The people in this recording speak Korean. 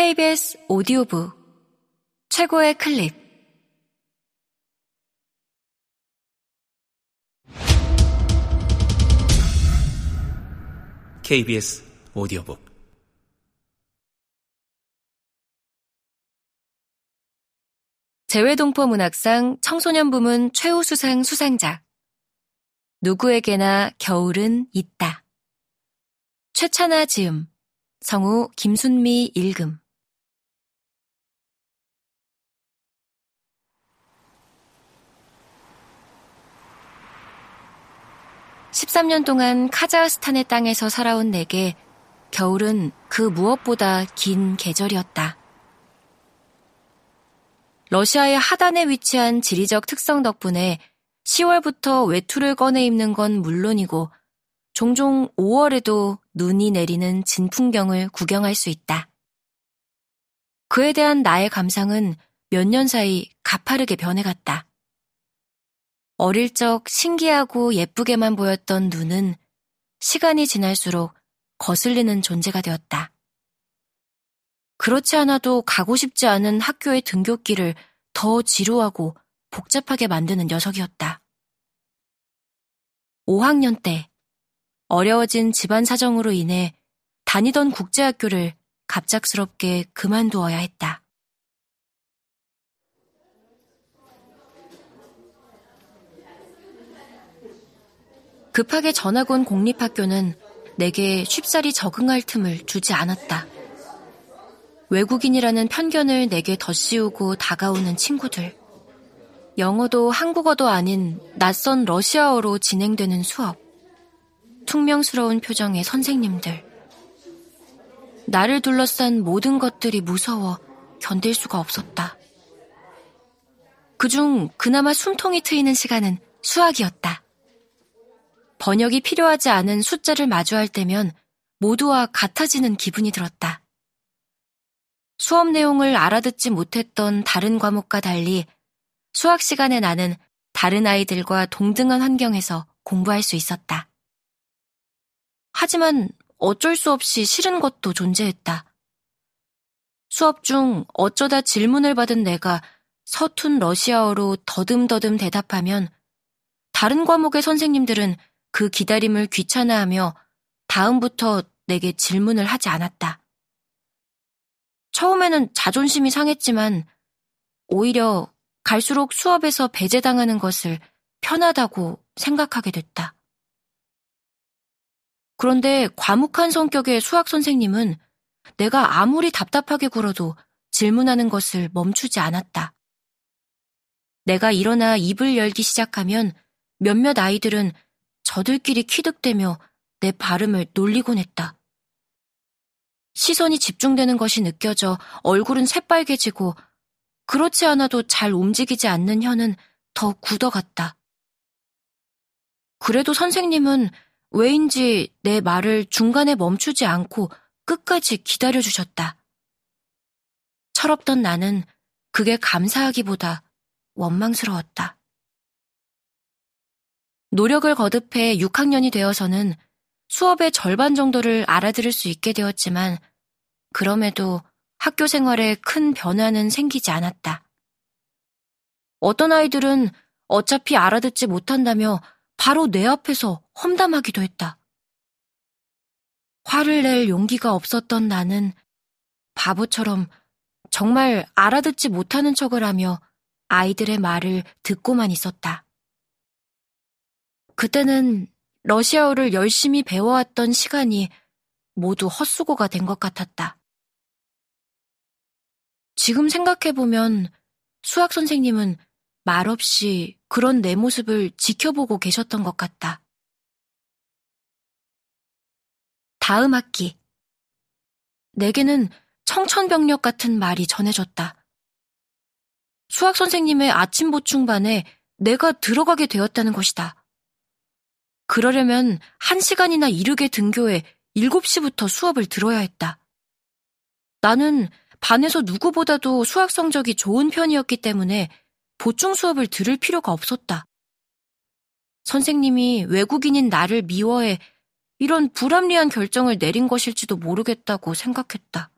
KBS 오디오북 최고의 클립. KBS 오디오북. 재외동포 문학상 청소년 부문 최우수상 수상작. 누구에게나 겨울은 있다. 최찬아 지음 성우 김순미 읽음 13년 동안 카자흐스탄의 땅에서 살아온 내게 겨울은 그 무엇보다 긴 계절이었다. 러시아의 하단에 위치한 지리적 특성 덕분에 10월부터 외투를 꺼내 입는 건 물론이고 종종 5월에도 눈이 내리는 진풍경을 구경할 수 있다. 그에 대한 나의 감상은 몇 년 사이 가파르게 변해갔다. 어릴 적 신기하고 예쁘게만 보였던 눈은 시간이 지날수록 거슬리는 존재가 되었다. 그렇지 않아도 가고 싶지 않은 학교의 등굣길을 더 지루하고 복잡하게 만드는 녀석이었다. 5학년 때 어려워진 집안 사정으로 인해 다니던 국제학교를 갑작스럽게 그만두어야 했다. 급하게 전학 온 공립학교는 내게 쉽사리 적응할 틈을 주지 않았다. 외국인이라는 편견을 내게 덧씌우고 다가오는 친구들. 영어도 한국어도 아닌 낯선 러시아어로 진행되는 수업. 퉁명스러운 표정의 선생님들. 나를 둘러싼 모든 것들이 무서워 견딜 수가 없었다. 그중 그나마 숨통이 트이는 시간은 수학이었다. 번역이 필요하지 않은 숫자를 마주할 때면 모두와 같아지는 기분이 들었다. 수업 내용을 알아듣지 못했던 다른 과목과 달리 수학 시간에 나는 다른 아이들과 동등한 환경에서 공부할 수 있었다. 하지만 어쩔 수 없이 싫은 것도 존재했다. 수업 중 어쩌다 질문을 받은 내가 서툰 러시아어로 더듬더듬 대답하면 다른 과목의 선생님들은 그 기다림을 귀찮아하며 다음부터 내게 질문을 하지 않았다. 처음에는 자존심이 상했지만 오히려 갈수록 수업에서 배제당하는 것을 편하다고 생각하게 됐다. 그런데 과묵한 성격의 수학 선생님은 내가 아무리 답답하게 굴어도 질문하는 것을 멈추지 않았다. 내가 일어나 입을 열기 시작하면 몇몇 아이들은 저들끼리 키득대며 내 발음을 놀리곤 했다. 시선이 집중되는 것이 느껴져 얼굴은 새빨개지고 그렇지 않아도 잘 움직이지 않는 혀는 더 굳어갔다. 그래도 선생님은 왜인지 내 말을 중간에 멈추지 않고 끝까지 기다려주셨다. 철없던 나는 그게 감사하기보다 원망스러웠다. 노력을 거듭해 6학년이 되어서는 수업의 절반 정도를 알아들을 수 있게 되었지만 그럼에도 학교 생활에 큰 변화는 생기지 않았다. 어떤 아이들은 어차피 알아듣지 못한다며 바로 내 앞에서 험담하기도 했다. 화를 낼 용기가 없었던 나는 바보처럼 정말 알아듣지 못하는 척을 하며 아이들의 말을 듣고만 있었다. 그때는 러시아어를 열심히 배워왔던 시간이 모두 헛수고가 된 것 같았다. 지금 생각해보면 수학 선생님은 말없이 그런 내 모습을 지켜보고 계셨던 것 같다. 다음 학기. 내게는 청천벽력 같은 말이 전해졌다. 수학 선생님의 아침 보충반에 내가 들어가게 되었다는 것이다. 그러려면 한시간이나 이르게 등교해 7시부터 수업을 들어야 했다. 나는 반에서 누구보다도 수학 성적이 좋은 편이었기 때문에 보충 수업을 들을 필요가 없었다. 선생님이 외국인인 나를 미워해 이런 불합리한 결정을 내린 것일지도 모르겠다고 생각했다.